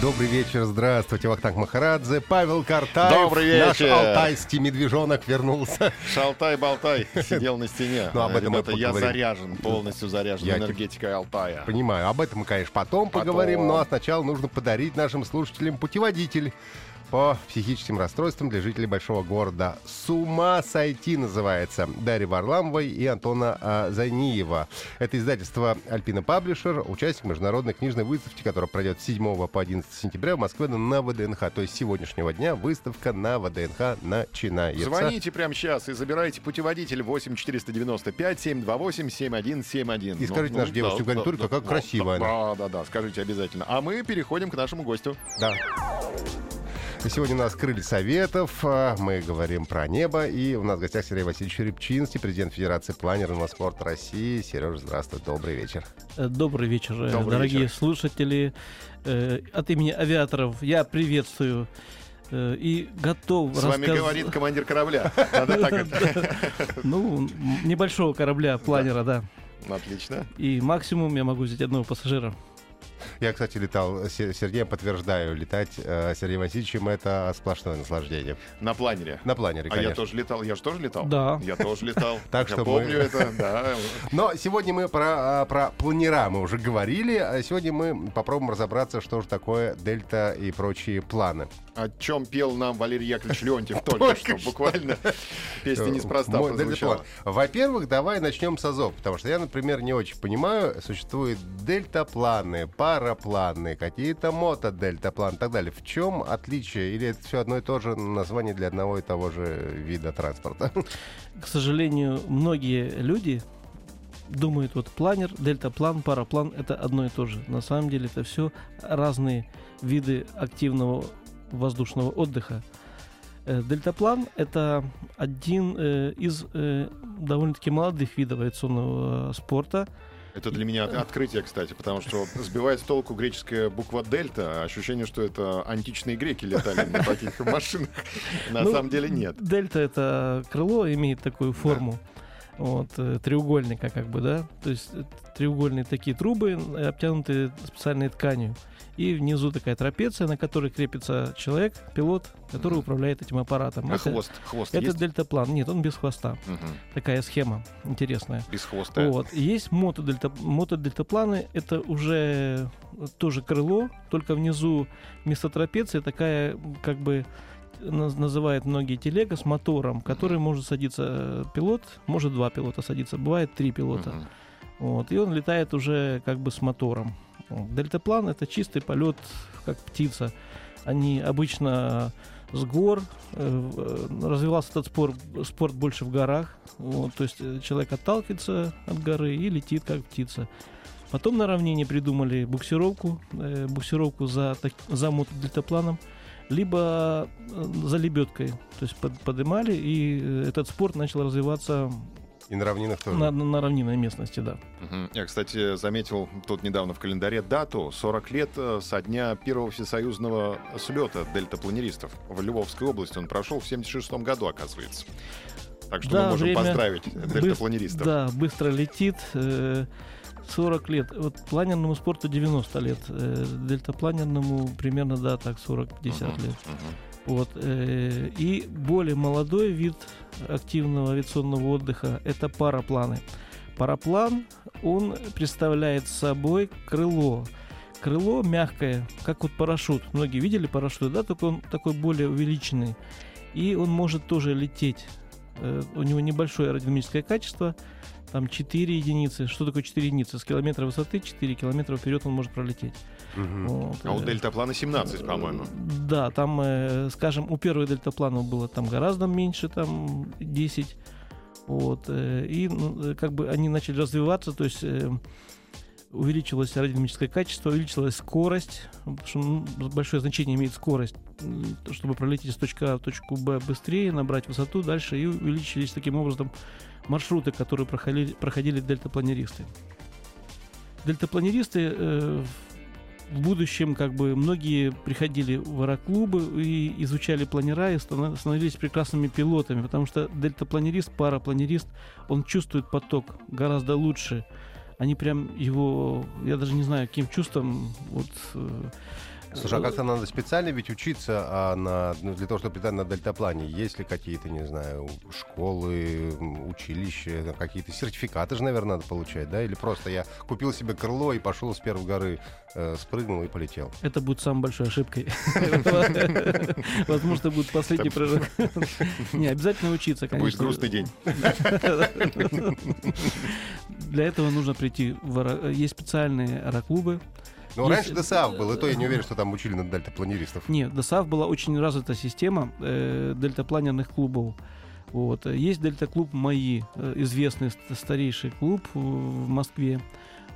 Добрый вечер, здравствуйте, Вахтанг Махарадзе, Павел Картаев. Добрый вечер. Наш алтайский медвежонок вернулся. Шалтай-болтай сидел на стене. Ну, об этом Ребята, я заряжен, полностью заряжен Я энергетикой Алтая. Понимаю, об этом мы, конечно, потом, Потом. поговорим, ну а сначала нужно подарить нашим слушателям путеводитель по психическим расстройствам для жителей большого города. «С ума сойти» называется. Дарья Варламовой и Антона а, Заниева. Это издательство «Альпина Паблишер», участник международной книжной выставки, которая пройдет с 7 по 11 сентября в Москве на ВДНХ. То есть с сегодняшнего дня выставка на ВДНХ начинается. Звоните прямо сейчас и забирайте путеводитель 8 495 728 7171. И скажите нашей девушке в гарнитуре, какая красивая Да, да, да, скажите обязательно. А мы переходим к нашему гостю. Да. И Сегодня у нас крылья советов, а, мы говорим про небо, и у нас в гостях Сергей Васильевич Рябчинский, президент Федерации планерного спорта России. Сереж, здравствуй, добрый вечер. Э, Добрый вечер, э, Добрый дорогие вечер. слушатели. Э, От имени авиаторов я приветствую и готов С вами рассказ- говорит командир корабля. Надо так это. ну, небольшого корабля, планера, да. Отлично. И максимум я могу взять одного пассажира. Я, кстати, летал с Се- Сергеем, подтверждаю, летать э, Сергеем Васильевичем это сплошное наслаждение. На планере. На планере, А я конечно. тоже летал. Я же тоже летал? Да. Я тоже летал. Так что помню это, да. Но сегодня мы про, а, про планера мы уже говорили, а сегодня мы попробуем разобраться, что же такое дельта и прочие планы. О чем пел нам Валерий Яковлевич Леонтьев только что. Буквально песня неспроста прозвучала. Во-первых, давай начнем с АЗОВ, потому что я, например, не очень понимаю, существуют дельтапланы, парапланы, какие-то мотодельтапланы и так далее. В чем отличие? Или это все одно и то же название для одного и того же вида транспорта? К сожалению, многие люди думают, вот планер, дельтаплан, параплан это одно и то же. На самом деле это все разные виды активного воздушного отдыха. Э, Дельтаплан это один э, из э, довольно-таки молодых видов авиационного спорта. Это для меня от- открытие, кстати, потому что сбивает с толку греческая буква дельта. Ощущение, что это античные греки летали на таких машинах. На Ну, самом деле нет. Дельта это крыло имеет такую форму. Вот, э, треугольника, как бы, да. То есть э, треугольные такие трубы, э, обтянутые специальной тканью. И внизу такая трапеция, на которой крепится человек, пилот, который Мгм. управляет этим аппаратом. А это хвост? Хвост это есть? дельтаплан. Нет, он без хвоста. Мгм. Такая схема интересная. Без хвоста. Вот. Есть мотодельта, мотодельтапланы, это уже тоже крыло, только внизу вместо трапеции такая, как бы называют многие телега с мотором, который может садиться э, пилот, может два пилота садиться, бывает три пилота. Мгм. Вот. И он летает уже как бы с мотором. Дельтаплан это чистый полет, как птица. Они обычно с гор. э, э, Развивался этот спорт, спорт больше в горах. Вот, то есть человек отталкивается от горы и летит как птица. Потом на равнине придумали буксировку, буксировку за, за мотодельтапланом, либо э, за лебедкой. То есть под- подымали, и э, этот спорт начал развиваться И на равнинах тоже. на, на- на равнинной местности, да. Мгм. Я, кстати, заметил тут недавно в календаре дату 40 лет э, со дня первого всесоюзного слета дельтапланеристов в Львовской области. Он прошел в 76 году, оказывается. Так что Да, мы можем поздравить дельтапланеристов. Да, быстро летит. э, 40 лет. Вот планерному спорту 90 лет. э, Дельтапланерному примерно, да, так 40-50 Мгм. лет. Мгм. Вот. э, И более молодой вид активного авиационного отдыха – это парапланы. Параплан, он представляет собой крыло. Крыло мягкое, как вот парашют. Многие видели парашют, да, только он такой более увеличенный. И он может тоже лететь. Э, У него небольшое аэродинамическое качество, там 4 единицы. Что такое 4 единицы? С километра высоты 4 километра вперед он может пролететь. Мгм. Вот, А у э, дельтаплана 17, по-моему. да, там, э, скажем, у первого дельтаплана было там гораздо меньше, там 10. Вот, э, и ну, как бы они начали развиваться, то есть увеличилось аэродинамическое качество, увеличилась скорость, потому что ну, большое значение имеет скорость, чтобы пролететь из точки А в точку Б быстрее, набрать высоту дальше, и увеличились таким образом маршруты, которые проходили, проходили дельтапланеристы. Дельтапланеристы э, в будущем как бы многие приходили в аэроклубы и изучали планера и становились прекрасными пилотами, потому что дельтапланерист, парапланерист, он чувствует поток гораздо лучше. Они прям его, я даже не знаю, каким чувством вот э, Слушай, а как-то надо специально ведь учиться а на, ну, для того, чтобы летать на дельтаплане? Есть ли какие-то, не знаю, школы, училища, какие-то сертификаты же, наверное, надо получать, да? Или просто я купил себе крыло и пошел с первой горы, э, спрыгнул и полетел? Это будет самой большой ошибкой. Возможно, будет последний прыжок. Не, обязательно учиться, Будет конечно. грустный день. Для этого нужно прийти Есть специальные аэроклубы. Ну, раньше ДСАФ был, и то я не уверен, что там учили на дельтапланеристов. Нет, ДСАФ была очень развита система э, дельтапланерных клубов. Вот. Есть дельта-клуб МАИ, э, известный ст- старейший клуб в в Москве.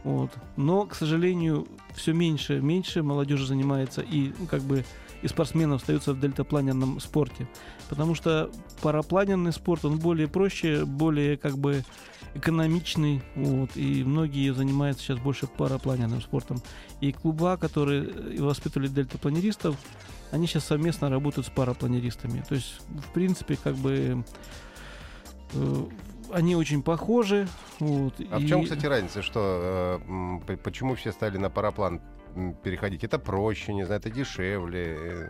Вот. Но, к сожалению, все меньше и меньше молодежи занимается и ну, как бы и спортсменов остаются в дельтапланерном спорте. Потому что парапланерный спорт, он более проще, более как бы экономичный, вот, и многие занимаются сейчас больше парапланерным спортом. И клуба, которые э, воспитывали дельтапланеристов, они сейчас совместно работают с парапланеристами. То есть, в принципе, как бы э, они очень похожи. Вот, А в и- чем, кстати, разница, что э, почему все стали на параплан переходить? Это проще, не знаю, это дешевле. э,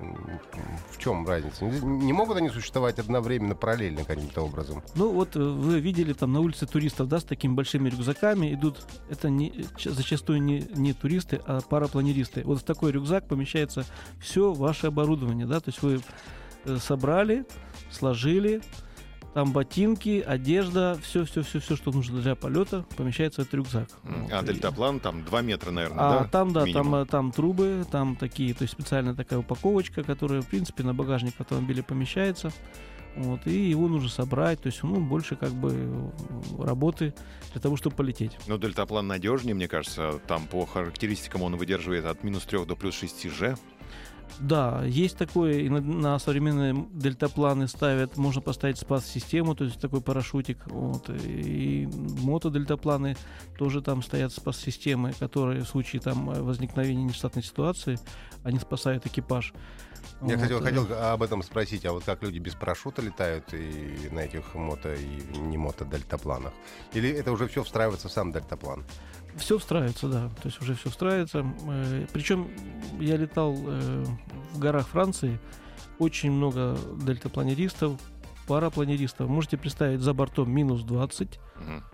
В чем разница? Не, могут они существовать одновременно, параллельно каким-то образом? Ну вот э, вы видели там на улице туристов, да, с такими большими рюкзаками идут. Это не, зачастую не, не туристы, а парапланеристы. Вот в такой рюкзак помещается все ваше оборудование, да, то есть вы э, собрали, сложили, там ботинки, одежда, все, все, все, все, что нужно для полета, помещается в этот рюкзак. Вот. А И- дельтаплан там 2 метра, наверное, а да? там, да, Минимум. там, там трубы, там такие, то есть специальная такая упаковочка, которая, в принципе, на багажник автомобиля помещается. Вот, и его нужно собрать, то есть, ну, больше как бы работы для того, чтобы полететь. Но дельтаплан надежнее, мне кажется. Там по характеристикам он выдерживает от минус 3 до плюс 6 G. Да, есть такое, и на, на современные дельтапланы ставят, можно поставить спас-систему, то есть такой парашютик, вот, и мотодельтапланы тоже там стоят спас-системы, которые в случае там э, возникновения нештатной ситуации, они спасают экипаж. Я, кстати, Вот, э, хотел об этом спросить, а вот как люди без парашюта летают и на этих мото и не мото дельтапланах? Или это уже все встраивается в сам дельтаплан? Все встраивается, да. То есть уже все встраивается. Причем я летал э, в горах Франции. Очень много дельтапланеристов, парапланеристов. Можете представить, за бортом минус 20. Мгм.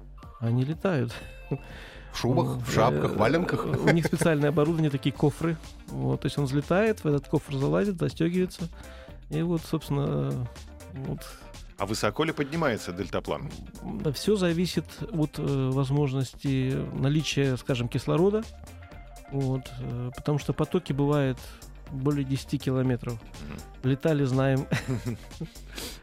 Они летают. В шубах, в шапках, Э, в валенках? У них специальное оборудование, такие кофры. Вот, то есть он взлетает, в этот кофр залазит, застегивается. И вот, собственно, вот А высоко ли поднимается дельтаплан? все зависит от э, возможности наличия, скажем, кислорода. Вот, э, потому что потоки бывают более 10 километров. Летали, знаем.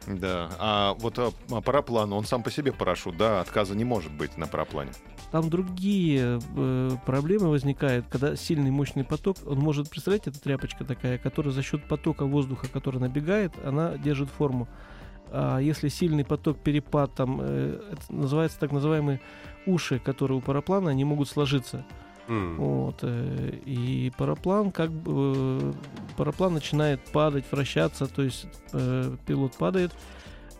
Да. А вот а, а параплан, он сам по себе парашют, да, отказа не может быть на параплане. Там другие э, проблемы возникают, когда сильный мощный поток, он может, представляете, это тряпочка такая, которая за счет потока воздуха, который набегает, она держит форму. А если сильный поток, перепад, там, э, это называется так называемые уши, которые у параплана, они могут сложиться. М. Вот, э, и параплан как бы э, параплан начинает падать, вращаться, то есть э, пилот падает.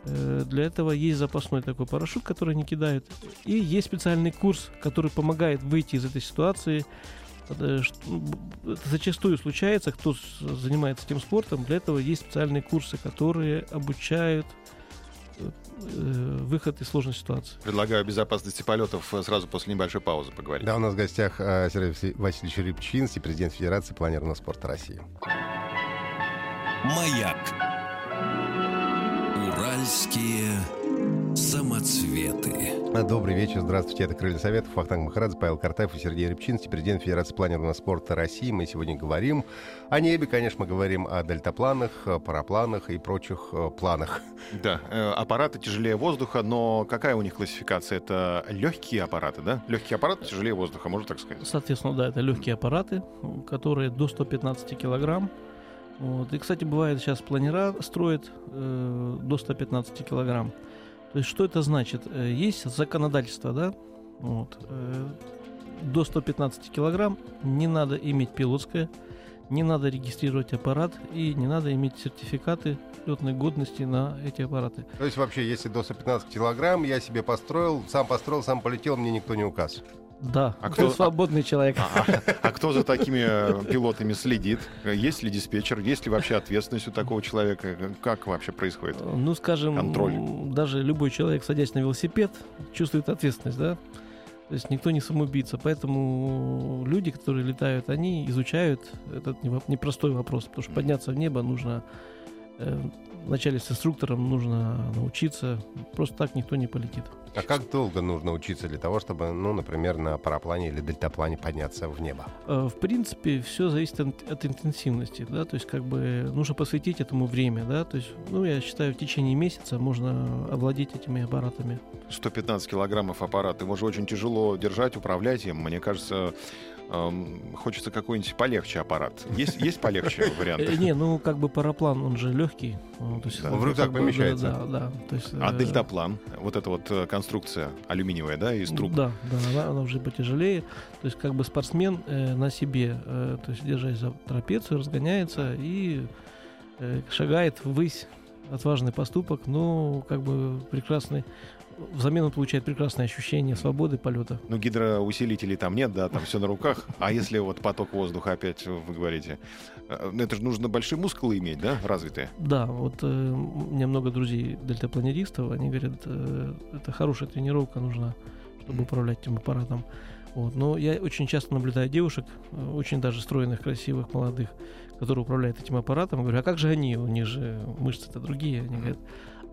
Э, Для этого есть запасной такой парашют, который не кидает. И есть специальный курс, который помогает выйти из этой ситуации. Э, б- Это зачастую случается, кто занимается этим спортом. Для этого есть специальные курсы, которые обучают э, выход из сложной ситуации. Предлагаю о безопасности полетов сразу после небольшой паузы поговорить. Да, у нас в гостях Сергей Васи- Васильевич Рябчинский, президент Федерации планерного спорта России. Маяк. Уральские Самоцветы. Добрый вечер, здравствуйте, это Крылья Советов, Вахтанг Махарадзе, Павел Картаев и Сергей Рябчинский, президент Федерации планерного спорта России. Мы сегодня говорим о небе, конечно, мы говорим о дельтапланах, парапланах и прочих э, планах. Да, э, аппараты тяжелее воздуха, но какая у них классификация? Это легкие аппараты, да? Легкие аппараты тяжелее воздуха, можно так сказать? Соответственно, да, это легкие аппараты, которые до 115 килограмм. Вот. И, кстати, бывает сейчас планера строят э, до 115 килограмм. То есть что это значит? Э, есть законодательство, да? Вот. Э, до 115 килограмм не надо иметь пилотское, не надо регистрировать аппарат и не надо иметь сертификаты летной годности на эти аппараты. То есть вообще, если до 115 килограмм, я себе построил, сам построил, сам полетел, мне никто не указ. Да, А а кто- свободный человек. А, а кто за такими э, пилотами следит? Есть ли диспетчер? Есть ли вообще ответственность у такого человека? Как вообще происходит? Ну, скажем, Контроль. даже любой человек, садясь на велосипед, чувствует ответственность, да? То есть никто не самоубийца. Поэтому люди, которые летают, они изучают этот не- непростой вопрос. Потому что подняться в небо нужно... э, вначале с инструктором нужно научиться. Просто так никто не полетит. А как долго нужно учиться для того, чтобы, ну, например, на параплане или дельтаплане подняться в небо? Э, В принципе, все зависит от, от интенсивности, да, то есть как бы нужно посвятить этому время, да, то есть, ну, я считаю, в течение месяца можно овладеть этими аппаратами. 115 килограммов аппарат. Его же очень тяжело держать, управлять им. Мне кажется, эм, хочется какой-нибудь полегче аппарат. Есть, есть полегче Э, варианты? Не, ну как бы параплан, он же легкий. Он в э, рюкзак помещается. Да, да. А э, дельтаплан, вот эта вот э, конструкция алюминиевая, да, из труб. Да, да, она, уже потяжелее. То есть как бы спортсмен э, на себе, э, то есть держась за трапецию, разгоняется и э, шагает ввысь. Отважный поступок, но как бы прекрасный. Взамен он получает прекрасное ощущение свободы полета. Ну, гидроусилителей там нет, да, там все на руках. А если вот поток воздуха опять, вы говорите, э, это же нужно большие мускулы иметь, да, развитые? Да, вот э, у меня много друзей дельтапланеристов, они говорят, э, это хорошая тренировка нужна, чтобы управлять этим аппаратом. Вот. Но я очень часто наблюдаю девушек, э, очень даже стройных, красивых, молодых, которые управляют этим аппаратом. Я говорю, а как же они? У них же мышцы-то другие. Они говорят,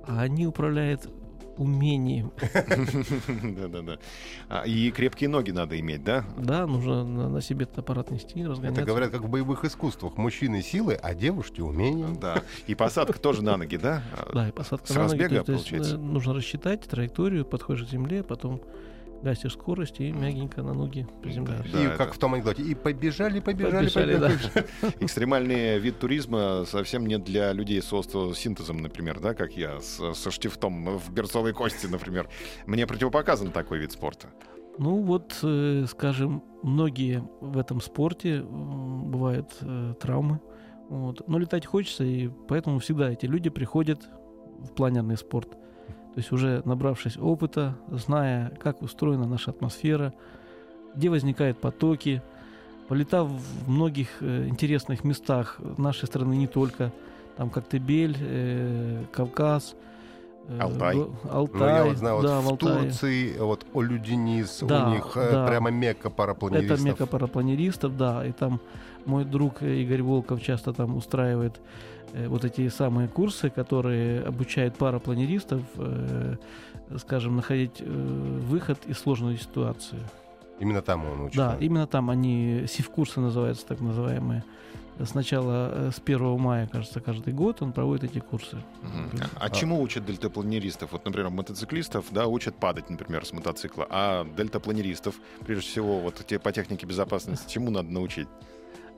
а они управляют умением. Да-да-да. А, И крепкие ноги надо иметь, да? Да, нужно на, себе этот аппарат нести, разгоняться. Это говорят как в боевых искусствах. Мужчины силы, а девушки умения. Да. И посадка тоже на ноги, да? Да, и посадка С на ноги. разбега, то есть, получается? э, нужно рассчитать траекторию, подходишь к земле, потом гасишь скорость и мягенько на ноги приземляешься. Да, и это- как в том анекдоте. И побежали, побежали, Побежали, побежали. Экстремальный вид туризма совсем не для людей с остеосинтезом, например, да, как я, с- со штифтом в берцовой кости, например. Мне противопоказан такой вид спорта. Ну вот, э, скажем, многие в этом спорте бывают э, травмы. Вот. Но летать хочется, и поэтому всегда эти люди приходят в планерный спорт. То есть уже набравшись опыта, зная, как устроена наша атмосфера, где возникают потоки, полетав в многих э, интересных местах нашей страны не только, там Коктебель, э, Кавказ, э, Алтай. Го- Ну, Алтай, я вот знаю, вот да, в, в Алтае. Турции, вот Олюдинис, Да, у них э, да. прямо мекка Это парапланеристов. мека парапланеристов, да, и там мой друг Игорь Волков часто там устраивает э, вот эти самые курсы, которые обучают парапланеристов, э, скажем, находить э, выход из сложной ситуации. Именно там он учится. Да, именно там они, сив-курсы называются, так называемые. Сначала с 1 мая, кажется, каждый год он проводит эти курсы. Мгм. А чему учат дельтапланеристов? Вот, например, мотоциклистов, да, учат падать, например, с мотоцикла. А дельтапланеристов, прежде всего, вот те- по технике безопасности, чему надо научить?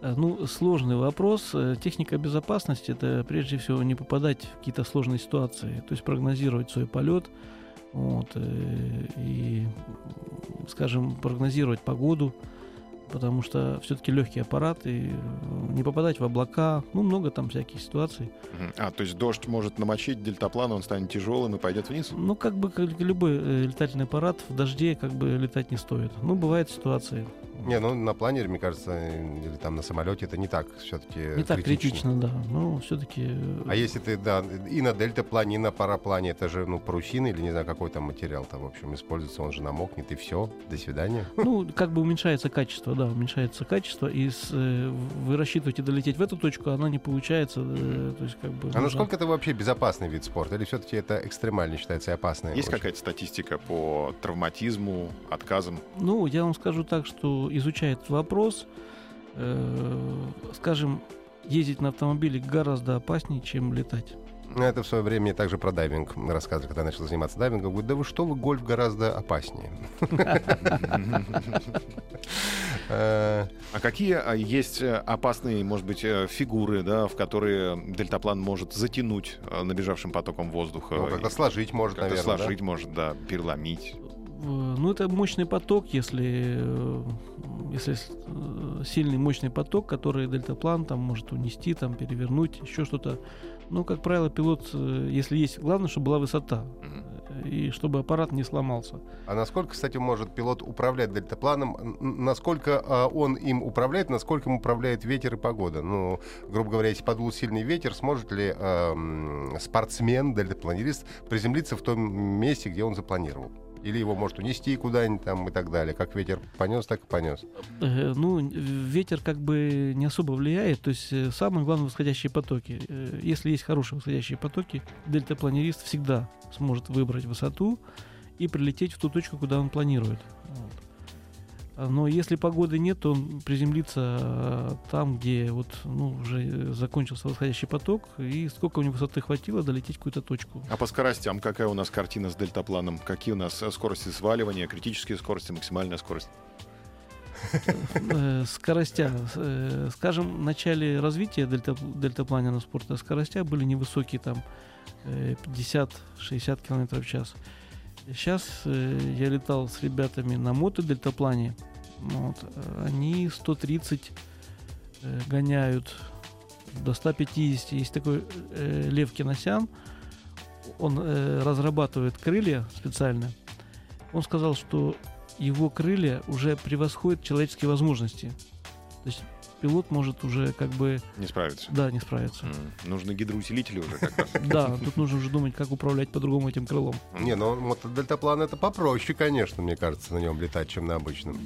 Э, Ну, сложный вопрос. Э, Техника безопасности это прежде всего не попадать в какие-то сложные ситуации, то есть прогнозировать свой полет, вот, э, и, скажем, прогнозировать погоду, потому что все-таки легкий аппарат, и не попадать в облака, ну, много там всяких ситуаций. А, то есть дождь может намочить дельтаплан, он станет тяжелым и пойдет вниз? Ну, как бы как любой летательный аппарат в дожде как бы летать не стоит. Ну, бывают ситуации. Не, ну на планере, мне кажется, или там на самолете это не так все-таки Не так критично, да. Но все-таки... А если ты, да, и на дельтаплане, и на параплане, это же, ну, парусина или, не знаю, какой там материал-то, в общем, используется, он же намокнет, и все, до свидания. Ну, как бы уменьшается качество, да, уменьшается качество, и с, э, вы рассчитываете долететь в эту точку, а она не получается, э, то есть как бы... А нужно- насколько это вообще безопасный вид спорта? Или все-таки это экстремально считается и опасно? Есть очень? какая-то статистика по травматизму, отказам? Ну, я вам скажу так, что изучая этот вопрос, э, скажем, ездить на автомобиле гораздо опаснее, чем летать. Ну, Это в свое время мне также про дайвинг рассказывали, когда я начал заниматься дайвингом. Говорю, да вы что, вы гольф гораздо опаснее. А какие а, есть э, опасные, может быть, э, фигуры, да, в которые дельтаплан может затянуть набежавшим потоком воздуха? Ну, когда сложить может, как-то наверное, сложить может, да, переломить. Э, Ну, это мощный поток, если, э, если э, сильный мощный поток, который дельтаплан там может унести, там перевернуть, еще что-то. Ну, как правило, пилот, э, если есть, главное, чтобы была высота э, и чтобы аппарат не сломался. А насколько, кстати, может пилот управлять дельтапланом? Насколько а, он им управляет, насколько им управляет ветер и погода? Ну, грубо говоря, если подул сильный ветер, сможет ли эм, спортсмен, дельтапланерист приземлиться в том месте, где он запланировал? Или его может унести куда-нибудь там и так далее? Как ветер понес, так и понес. Э, Ну, ветер как бы не особо влияет. То есть э, самое главное восходящие потоки. Э, Если есть хорошие восходящие потоки, дельтапланерист всегда сможет выбрать высоту и прилететь в ту точку, куда он планирует. Вот. Но если погоды нет, то он приземлится э, там, где вот, ну, уже закончился восходящий поток, и сколько у него высоты хватило долететь в какую-то точку. А по скоростям какая у нас картина с дельтапланом? Какие у нас э, скорости сваливания, критические скорости, максимальная скорость? Э, скоростя. Скажем, в начале развития дельта, дельтапланерного спорта скоростя были невысокие, там э, 50-60 км в час. Сейчас э, я летал с ребятами на мото-дельтаплане. Вот, они 130 э, гоняют до 150. Есть такой э, Лев Киносян. Он э, разрабатывает крылья специально. Он сказал, что его крылья уже превосходят человеческие возможности. То есть пилот может уже как бы, Не справится. да, не справиться. М, Нужны гидроусилители уже как раз. Да, тут нужно уже думать, как управлять по-другому этим крылом. Не, ну мотодельтаплан это попроще, конечно, мне кажется, на нем летать, чем на обычном.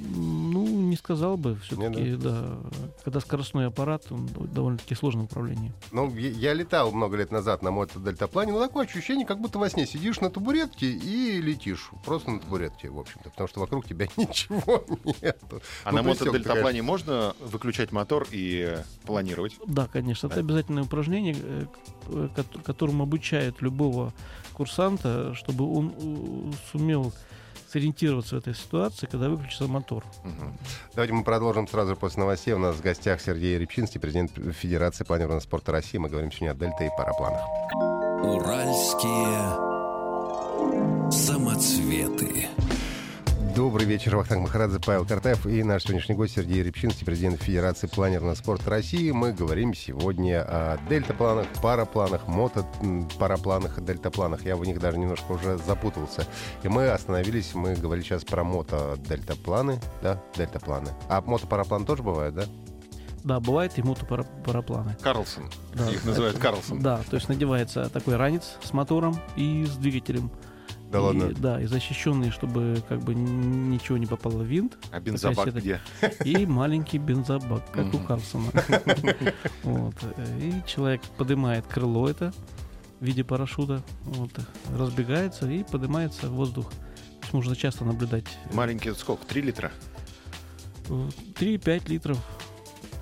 Ну, не сказал бы, все-таки, да. Когда скоростной аппарат, он довольно-таки сложное управление. Ну, я, летал много лет назад на мотодельтаплане, но такое ощущение, как будто во сне сидишь на табуретке и летишь. Просто на табуретке, в общем-то, потому что вокруг тебя ничего нету. А Ну, на ты, мотодельтаплане можно выключать мотор и э, планировать? Да, конечно, это Да. обязательное упражнение, э, к- кот- которому обучают любого курсанта, чтобы он сумел сориентироваться в этой ситуации, когда выключится мотор. Мгм. Давайте мы продолжим сразу после новостей. У нас в гостях Сергей Рябчинский, президент Федерации планированного спорта России. Мы говорим сегодня о дельта и парапланах. Уральские самоцветы. Добрый вечер, Вахтанг Махарадзе, Павел Картаев и наш сегодняшний гость Сергей Рябчинский, президент Федерации планерного спорта России. Мы говорим сегодня о дельтапланах, парапланах, мотопарапланах и дельтапланах. Я в них даже немножко уже запутался. И мы остановились, мы говорили сейчас про мото-дельтапланы, да, дельтапланы. А мотопараплан тоже бывает, да? Да, бывает и мотопарапланы. Карлсон. Да. Их называют Карлсон. Да, то есть надевается такой ранец с мотором и с двигателем. Да И, ладно. Да, и защищенный, чтобы как бы ничего не попало в винт. А бензобак где? И маленький бензобак, как у. Карлсона. Вот. И человек поднимает крыло это в виде парашюта, вот, разбегается и поднимается в воздух. То есть Можно часто наблюдать. Маленький сколько? 3 литра? э, 3-5 литров.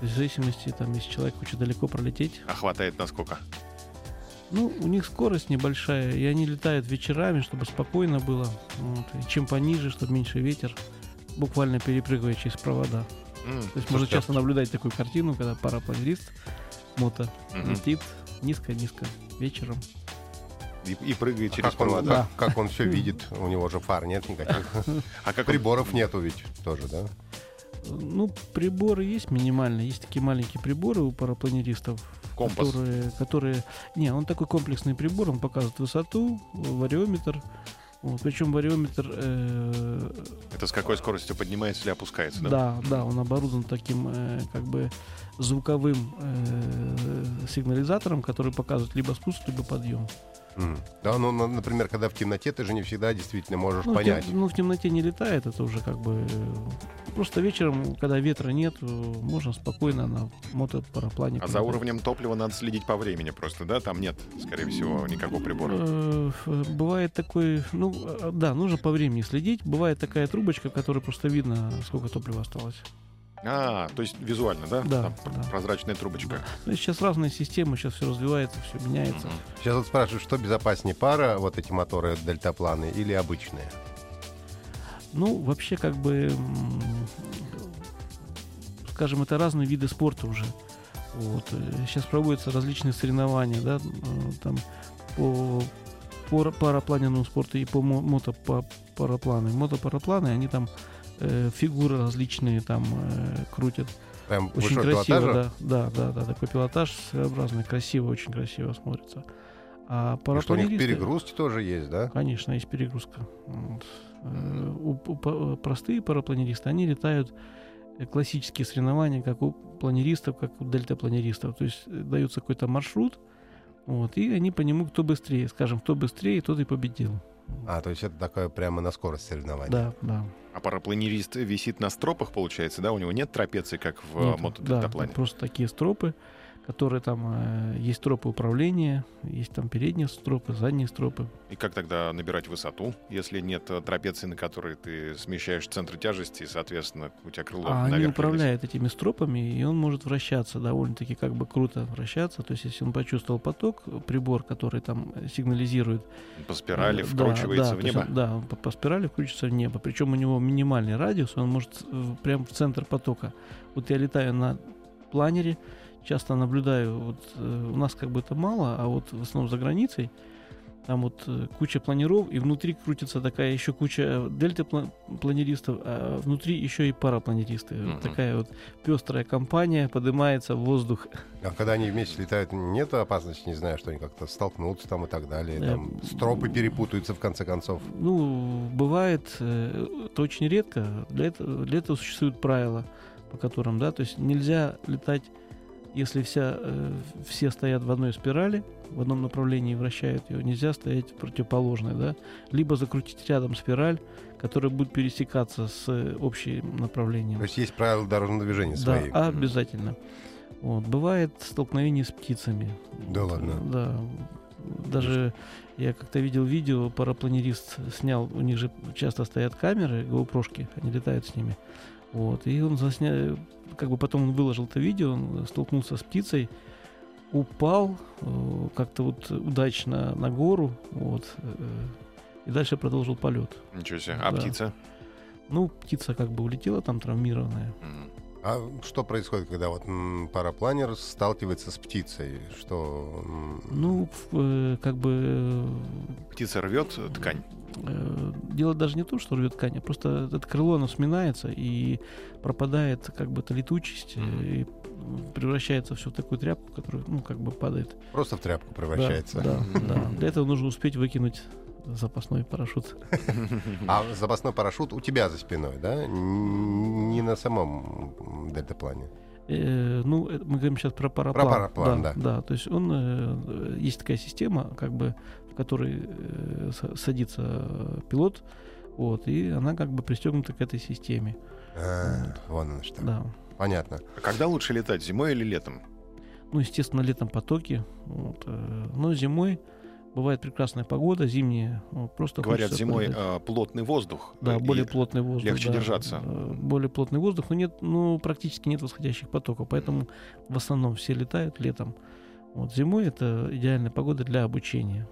В зависимости, там, если человек хочет далеко пролететь. А хватает на сколько? Ну, у них скорость небольшая, и они летают вечерами, чтобы спокойно было. Вот. И чем пониже, чтобы меньше ветер, буквально перепрыгивая через провода. М, То есть можно Слушайте, а часто наблюдать такую картину, когда парапланерист мото мгм. летит низко-низко вечером. И, и прыгает А через как, он, провода. да, как он все видит? У него же фар нет никаких. А как он- Приборов нету ведь тоже, да? Ну, приборы есть минимальные. Есть такие маленькие приборы у парапланеристов. Компас. Которые, которые... Не, он такой комплексный прибор, он показывает высоту, вариометр, Вот, причем вариометр, э, Это с какой скоростью поднимается или опускается, да? да, да, он оборудован таким э, как бы звуковым э, сигнализатором, который показывает либо спуск, либо подъем. Да, ну, на- например, когда в темноте, ты же не всегда действительно можешь Ну, в тем- понять. ну, в темноте не летает, это уже как бы... э, Просто вечером, когда ветра нет, э, можно спокойно на мотопараплане. А за уровнем топлива надо следить по времени просто, да? Там нет, скорее всего, никакого прибора. Э, Бывает такой, ну да, нужно по времени следить. Бывает такая трубочка, в которой просто видно, сколько топлива осталось. А, то есть визуально, да? Да, Там да. Прозрачная трубочка. Ну, сейчас разные системы, сейчас все развивается, все меняется. Мгм. Сейчас вот спрашивают, что безопаснее, пара, вот эти моторы дельтапланы или обычные? Ну, вообще, как бы, скажем, это разные виды спорта уже. Вот. Сейчас проводятся различные соревнования, да, э, там по, по парапланерному спорту и по мо- мотопараплану. Мотопарапланы, они там э, фигуры различные там э, крутят. Прям Очень красиво, пилотажа? да, да, да, да, такой пилотаж своеобразный, красиво, очень красиво смотрится. А И что у них перегрузки тоже есть, да? Конечно, есть перегрузка. Вот. Э, у- у па- простые парапланеристы, они летают э, классические соревнования, как у планеристов, как у дельтапланеристов. То есть дается какой-то маршрут, вот, и они по нему кто быстрее. Скажем, кто быстрее, тот и победил. А, то есть это такое прямо на скорость соревнования. Да, да. А парапланерист висит на стропах, получается, да? У него нет трапеции, как в Нет, да, мотодельтаплане? просто такие стропы, которые там э, есть стропы управления, есть там передние стропы, задние стропы. И как тогда набирать высоту, если нет э, трапеции, на которой ты смещаешь центр тяжести, и, соответственно, у тебя крыло А они управляют этими стропами, и он может вращаться довольно-таки как бы круто вращаться. То есть, если он почувствовал поток, прибор, который там сигнализирует. По спирали э, да, вкручивается да, в то есть небо. он- да, он по, по спирали включится в небо. Причем у него минимальный радиус, он может э, прям в центр потока. Вот я летаю на планере, часто наблюдаю, вот э, у нас как бы это мало, а вот в основном за границей там вот э, куча планеров, и внутри крутится такая еще куча дельта-планеристов, а внутри еще и парапланеристы. Вот Мгм. такая вот пестрая компания поднимается в воздух. А когда они вместе летают, нет опасности, не знаю, что они как-то столкнутся там и так далее. Э, Там стропы перепутаются в конце концов. Ну, бывает, э, это очень редко. Для этого, для этого существуют правила, по которым, да, то есть нельзя летать, если вся, э, все стоят в одной спирали, в одном направлении вращают ее, нельзя стоять в противоположной, да, либо закрутить рядом спираль, которая будет пересекаться с э, общим направлением. То есть есть правила дорожного движения Да, свои. обязательно. Вот. Бывает столкновение с птицами. Да Вот, ладно? Да. Даже я как-то видел видео, парапланерист снял, у них же часто стоят камеры, GoPro-шки, они летают с ними. Вот. И он заснял, как бы потом он выложил это видео, он столкнулся с птицей, упал э, как-то вот удачно на гору, вот, э, и дальше продолжил полет. Ничего себе. А Да. птица? Ну, птица как бы улетела там травмированная. Мгм. А что происходит, когда вот парапланер сталкивается с птицей? Что Ну, э, как бы Птица рвет э, ткань. э, дело даже не в том, что рвет ткань, а просто это крыло, оно сминается и пропадает как бы эта летучесть Мгм. и превращается все в такую тряпку, которая, ну, как бы падает. просто в тряпку Да, превращается? Да, Мгм. да. Для этого нужно успеть выкинуть запасной парашют. А запасной парашют у тебя за спиной, да? Не на самом дельтаплане. Э, ну, это мы говорим сейчас про параплан. параплан, да. да. то есть он э, есть такая система, как бы, в которой э, са- садится пилот, вот, и она как бы пристегнута к этой системе. А, вон оно что. Да. Понятно. А когда лучше летать, зимой или летом? Ну, естественно, летом потоки. Вот, э, но зимой бывает прекрасная погода, зимняя. просто Говорят, зимой э, плотный воздух. Да, э, более и плотный воздух. легче да, держаться. э, Более плотный воздух, но нет, ну, практически нет восходящих потоков, поэтому в основном все летают летом. Вот зимой это идеальная погода для обучения.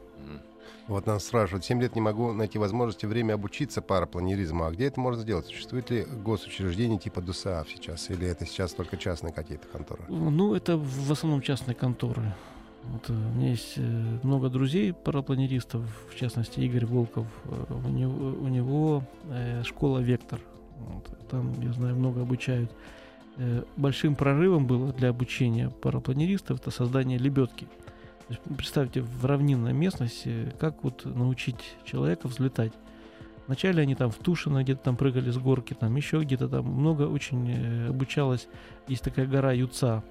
Вот нас спрашивают, 7 лет не могу найти возможности время обучиться парапланеризму. А где это можно сделать? Существует ли госучреждение типа ДУСААФ сейчас? Или это сейчас только частные какие-то конторы? Ну, это в основном частные конторы. Вот, э, у меня есть э, много друзей парапланеристов, в частности Игорь Волков. Э, У него, у него школа Вектор. Вот, там, я знаю, много обучают. Большим прорывом было для обучения парапланеристов это создание лебедки. Представьте, в равнинной местности, как вот научить человека взлетать. Вначале они там в Тушино где-то там прыгали с горки, там еще где-то там много очень обучалось. Есть такая гора Юца.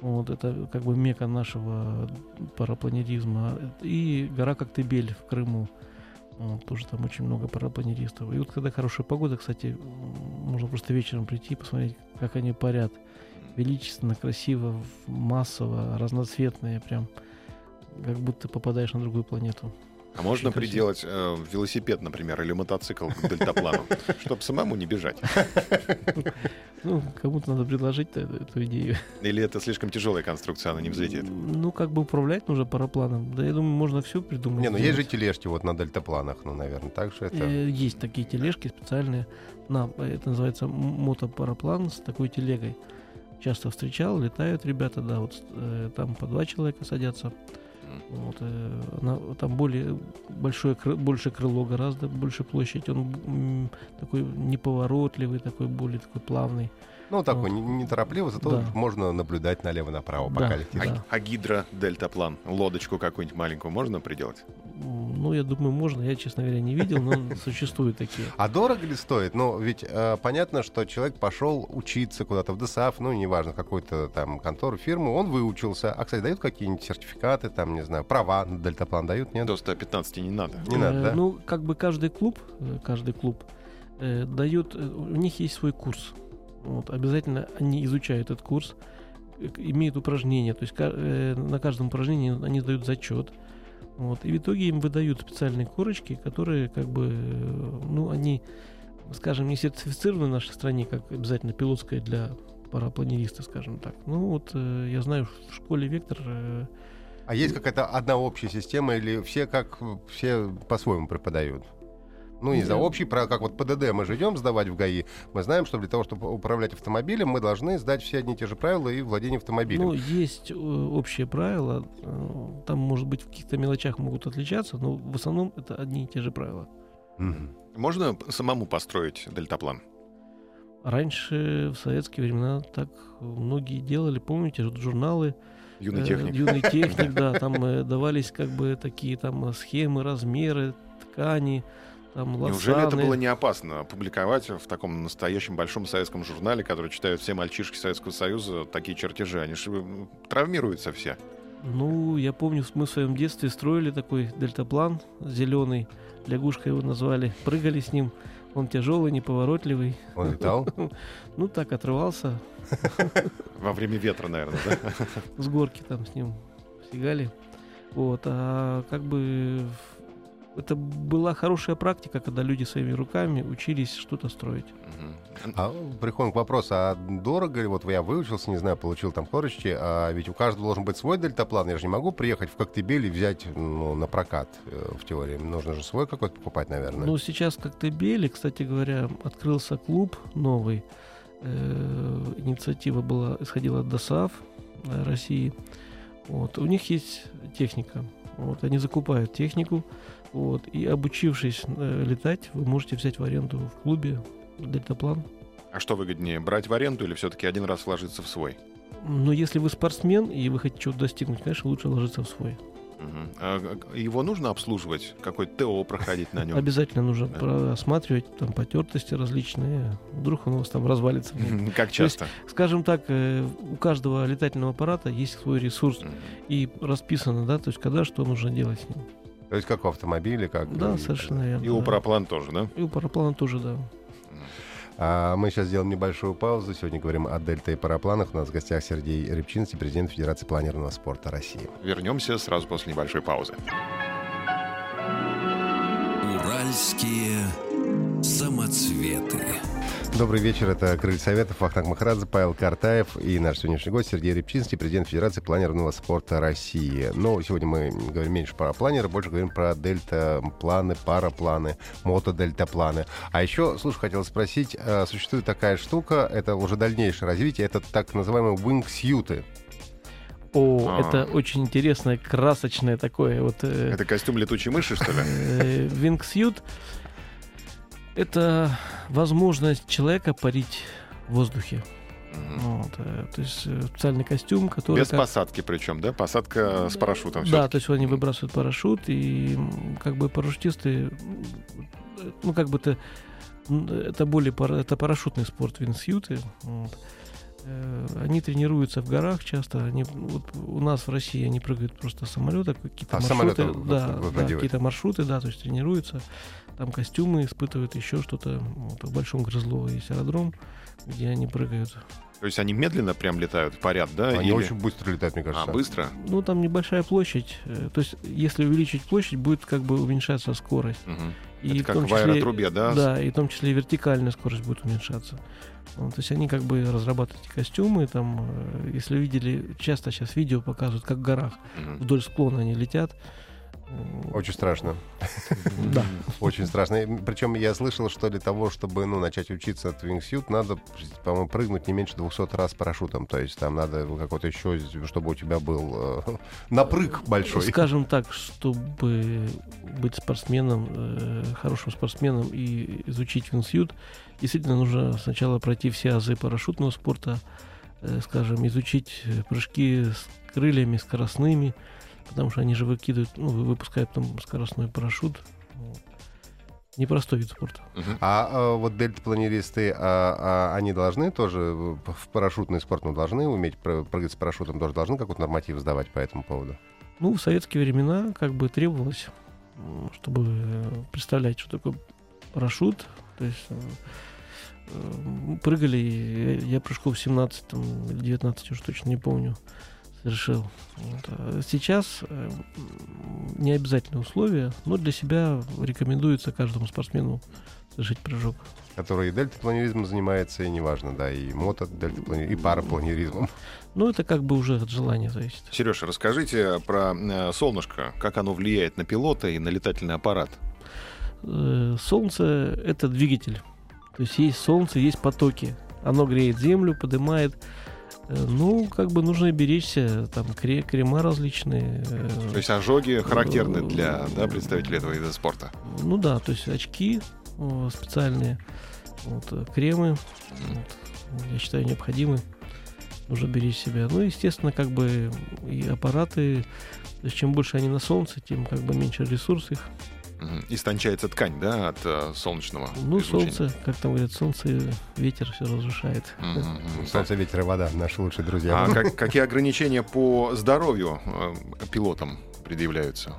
Вот это как бы мека нашего парапланеризма. И гора Коктебель в Крыму. Вот, тоже там очень много парапланеристов. И вот когда хорошая погода, кстати, можно просто вечером прийти и посмотреть, как они парят. Величественно, красиво, массово, разноцветные, прям как будто попадаешь на другую планету. А можно приделать э, велосипед, например, или мотоцикл к дельтаплану, чтобы самому не бежать? Ну, кому-то надо предложить эту, идею. Или это слишком тяжелая конструкция, она не взлетит? Ну, как бы управлять нужно парапланом. Да, я думаю, можно все придумать. Не, ну есть же тележки вот на дельтапланах, ну, наверное, так же это... Э, Есть такие тележки специальные. На, это называется мотопараплан с такой телегой. Часто встречал, летают ребята, да, вот э, там по два человека садятся. Вот, э, она- там более большое, больше крыло гораздо, больше площадь. Он м, такой неповоротливый, такой более такой плавный. Ну, такой вот. не- неторопливо, зато Да. можно наблюдать налево-направо, Да, пока летишь. да. А гидро-дельтаплан, лодочку какую-нибудь маленькую можно приделать? Ну, я думаю, можно. Я, честно говоря, не видел, но существуют такие. А дорого ли стоит? Ну, ведь э, понятно, что человек пошел учиться куда-то в ДСАФ, ну, неважно, какую-то там контору, фирму, он выучился. А, кстати, дают какие-нибудь сертификаты, там, не знаю, права на дельтаплан дают, нет? До 115 не надо. Не надо, да? Ну, как бы каждый клуб, э, каждый клуб э, дает, э, у них есть свой курс. Вот, обязательно они изучают этот курс, э, имеют упражнения, то есть э, на каждом упражнении они дают зачет. Вот, и в итоге им выдают специальные корочки, которые как бы, ну, они, скажем, не сертифицированы в нашей стране, как обязательно пилотская для парапланериста, скажем так. Ну вот э, я знаю, в школе Вектор э, А есть какая-то одна общая система или все как все по-своему преподают? Ну, не знаю, Я- общий, про как вот ПДД мы же идем сдавать в ГАИ, мы знаем, что для того, чтобы управлять автомобилем, мы должны сдать все одни и те же правила и владение автомобилем. Ну, есть э, общие правила. э, Там, может быть, в каких-то мелочах могут отличаться, но в основном это одни и те же правила. Можно самому построить дельтаплан? Раньше, в советские времена, так многие делали. Помните, журналы Юный э, техник. «Юный техник», да, там э, давались как бы такие там э, схемы, размеры, ткани, там лосаны. Неужели это было не опасно опубликовать в таком настоящем большом советском журнале, который читают все мальчишки Советского Союза, такие чертежи? Они же м, травмируются все. Ну, я помню, мы в своем детстве строили такой дельтаплан зеленый, лягушка его назвали, прыгали с ним. Он тяжелый, неповоротливый. Он летал? Ну, так отрывался Во время ветра, наверное, да? с горки там с ним стегали. Вот, а как бы это была хорошая практика, когда люди своими руками учились что-то строить. А приходим к вопросу, а дорого ли? Вот я выучился, не знаю, получил там корочки, а ведь у каждого должен быть свой дельтаплан. Я же не могу приехать в Коктебель и взять ну, на прокат э, в теории. Нужно же свой какой-то покупать, наверное. Ну, сейчас как Коктебеле, кстати говоря, открылся клуб новый. Э, Инициатива была, исходила от ДОСАВ э, России. Вот. У них есть техника. Вот. Они закупают технику. Вот. И обучившись э, летать, вы можете взять в аренду в клубе дельтаплан. А что выгоднее, брать в аренду или все-таки один раз вложиться в свой? Но если вы спортсмен и вы хотите чего-то достигнуть, конечно, лучше ложиться в свой. А г- его нужно обслуживать? Какой-то ТО проходить на нем? Обязательно нужно Да. просматривать там потертости различные. Вдруг он у вас там развалится. Как часто? Скажем так, э, у каждого летательного аппарата есть свой ресурс Мгм. и расписано, да, то есть когда что нужно делать с ним. То есть как в автомобиле, как... Да, и- совершенно верно. И у да. параплан тоже, да? И у параплана тоже, да. А мы сейчас сделаем небольшую паузу. Сегодня говорим о дельта и парапланах. У нас в гостях Сергей Рябчинский, президент Федерации планерного спорта России. Вернемся сразу после небольшой паузы. Уральские самоцветы. Добрый вечер. Это Крыль Советов, Ахтанг Махарадзе, Павел Картаев и наш сегодняшний гость Сергей Рябчинский, президент Федерации планерного спорта России. Но сегодня мы говорим меньше про планеры, больше говорим про дельта-планы, парапланы, мотодельтапланы. А еще, слушай, хотел спросить, э, существует такая штука, это уже дальнейшее развитие, это так называемые wingsuit. О, А. это очень интересное, красочное такое вот э, Это костюм летучей мыши, что ли? э, wingsuit. Это возможность человека парить в воздухе. Мгм. Вот, э, то есть э, специальный костюм, который... Без как- посадки причем, да? Посадка с парашютом Да, то есть они выбрасывают парашют, и как бы парашютисты, ну как бы это, это более пара- это парашютный спорт винсьюты. вот. Э, Они тренируются в горах часто. Они, вот у нас в России они прыгают просто с самолета, какие-то А, маршруты, да, да, какие-то маршруты, да, то есть тренируются. Там костюмы испытывают, еще что-то. Вот, в Большом Грызлово есть аэродром, где они прыгают. То есть они медленно прям летают в поряд, да? Они Или- очень быстро летают, мне А, кажется. быстро? Ну, там небольшая площадь. э, То есть, если увеличить площадь, будет как бы уменьшаться скорость. Мгм. И Это как том в числе- аэротрубе, да? Да, и в том числе и вертикальная скорость будет уменьшаться. Вот, то есть они как бы разрабатывают эти костюмы, там, э, если видели, часто сейчас видео показывают, как в горах Мгм. вдоль склона они летят. М, Очень страшно. Да. Очень страшно. Причем я слышал, что для того, чтобы ну, начать учиться от wingsuit, надо, по-моему, прыгнуть не меньше 200 раз с парашютом. То есть там надо какой-то еще, чтобы у тебя был э, напрыг большой. Скажем так, чтобы быть спортсменом, э, хорошим спортсменом и изучить винсьют, действительно нужно сначала пройти все азы парашютного спорта, э, скажем, изучить прыжки с крыльями скоростными, потому что они же выкидывают, ну, вы- выпускают там скоростной парашют. Непростой вид спорта. А э, вот дельтапланеристы, а, а они должны тоже в в парашютный спорт, ну, должны уметь пры- прыгать с парашютом, тоже должны какой-то норматив сдавать по этому поводу? Ну, в советские времена как бы требовалось, чтобы э, представлять, что такое парашют. То есть э, э, прыгали, я прыжков 17 там, или 19, уже точно не помню, совершил. Вот. А Сейчас э, не обязательное условие, но для себя рекомендуется каждому спортсмену совершить прыжок. Который и дельтапланеризмом занимается, и неважно, да, и мото и парапланеризмом. Ну, это как бы уже от желания зависит. Сереж, расскажите про э, солнышко, как оно влияет на пилота и на летательный аппарат. Э, Солнце — это двигатель. То есть есть солнце, есть потоки. Оно греет землю, поднимает. Э, Ну, как бы нужно беречься, там кре- крема различные. э, То есть ожоги характерны для да, представителей этого вида спорта. Ну да, то есть очки э, специальные, вот, э, кремы, вот, я считаю, необходимы. Нужно беречь себя. Ну, естественно, как бы и аппараты, то есть чем больше они на солнце, тем как бы меньше ресурс их. Истончается ткань, да, от э, солнечного Ну, излучения. солнце, как там говорят, солнце, ветер все разрушает. Мгм. Солнце, ветер и вода, наши лучшие друзья. А как- какие ограничения по здоровью э, пилотам предъявляются?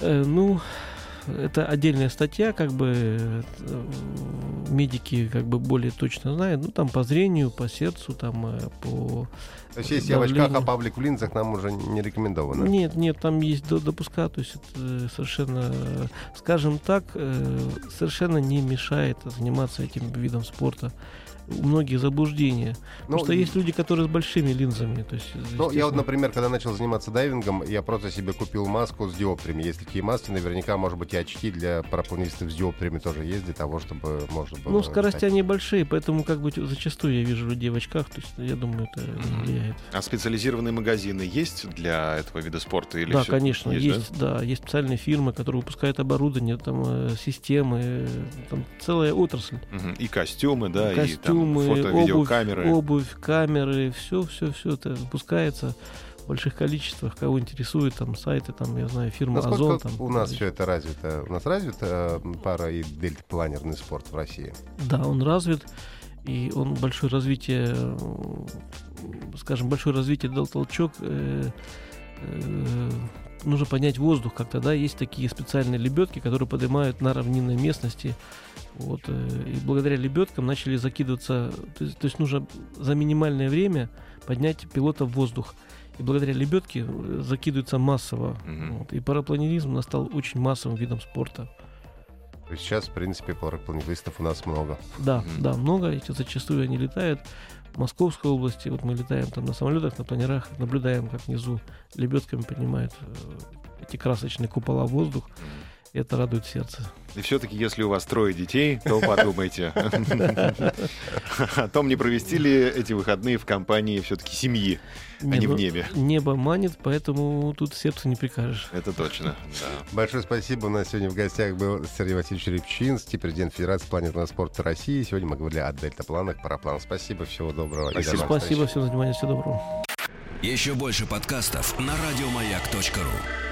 Э, ну, это отдельная статья, как бы э, медики как бы более точно знают. Ну, там по зрению, по сердцу, там э, по... То есть если я в очках, а Павлик в линзах, нам уже не рекомендовано. Нет, нет, там есть до- допуска, то есть это э, совершенно, скажем так, совершенно не мешает заниматься этим видом спорта. У многих заблуждения. Потому Ну, что и- есть люди, которые с большими линзами. То есть, Ну, я вот, например, когда начал заниматься дайвингом, я просто себе купил маску с диоптриями. Есть такие маски, наверняка, может быть, и очки для парапланистов с диоптриями тоже есть, для того, чтобы можно было... Ну, скорости они большие, поэтому как бы зачастую я вижу людей в очках, то есть я думаю, это Мгм. влияет. А специализированные магазины есть для этого вида спорта? Или да, всё- конечно, есть, есть, да? да? есть специальные фирмы, которые выпускают оборудование, там э, системы, э, там целая отрасль. Мгм. И костюмы, да, Костюмы, и там фото, обувь, обувь, камеры, все, все, все это выпускается в больших количествах. Кого интересует, там сайты, там, я знаю, фирма Насколько Озон. Там, у нас все это развито? У нас развит э, пара- и дельтапланерный спорт в России? Да, он развит, и он большое развитие, скажем, большое развитие дал толчок. э, э, нужно поднять воздух как-то, да, есть такие специальные лебедки, которые поднимают на равнинной местности. Вот, э, и благодаря лебедкам начали закидываться, то есть, то есть нужно за минимальное время поднять пилота в воздух. И благодаря лебедке э, закидываются массово. Мгм. Вот, и парапланеризм у нас стал очень массовым видом спорта. Сейчас, в принципе, парапланистов у нас много. Да, Мгм. да, много. Эти зачастую они летают. В Московской области, вот мы летаем там на самолетах, на планерах, наблюдаем, как внизу лебедками поднимают э, эти красочные купола в воздух. Мгм. Это радует сердце. И все-таки, если у вас трое детей, то подумайте о том, не провести ли эти выходные в компании все-таки семьи, а не в небе. Небо манит, поэтому тут сердце не прикажешь. Это точно. Большое спасибо. У нас сегодня в гостях был Сергей Васильевич Рябчинский, президент Федерации планетного спорта России. Сегодня мы говорили о дельтапланах, парапланах. Спасибо, всего доброго. Спасибо. Спасибо всем за внимание, всего доброго. Еще больше подкастов на радиомаяк.ру.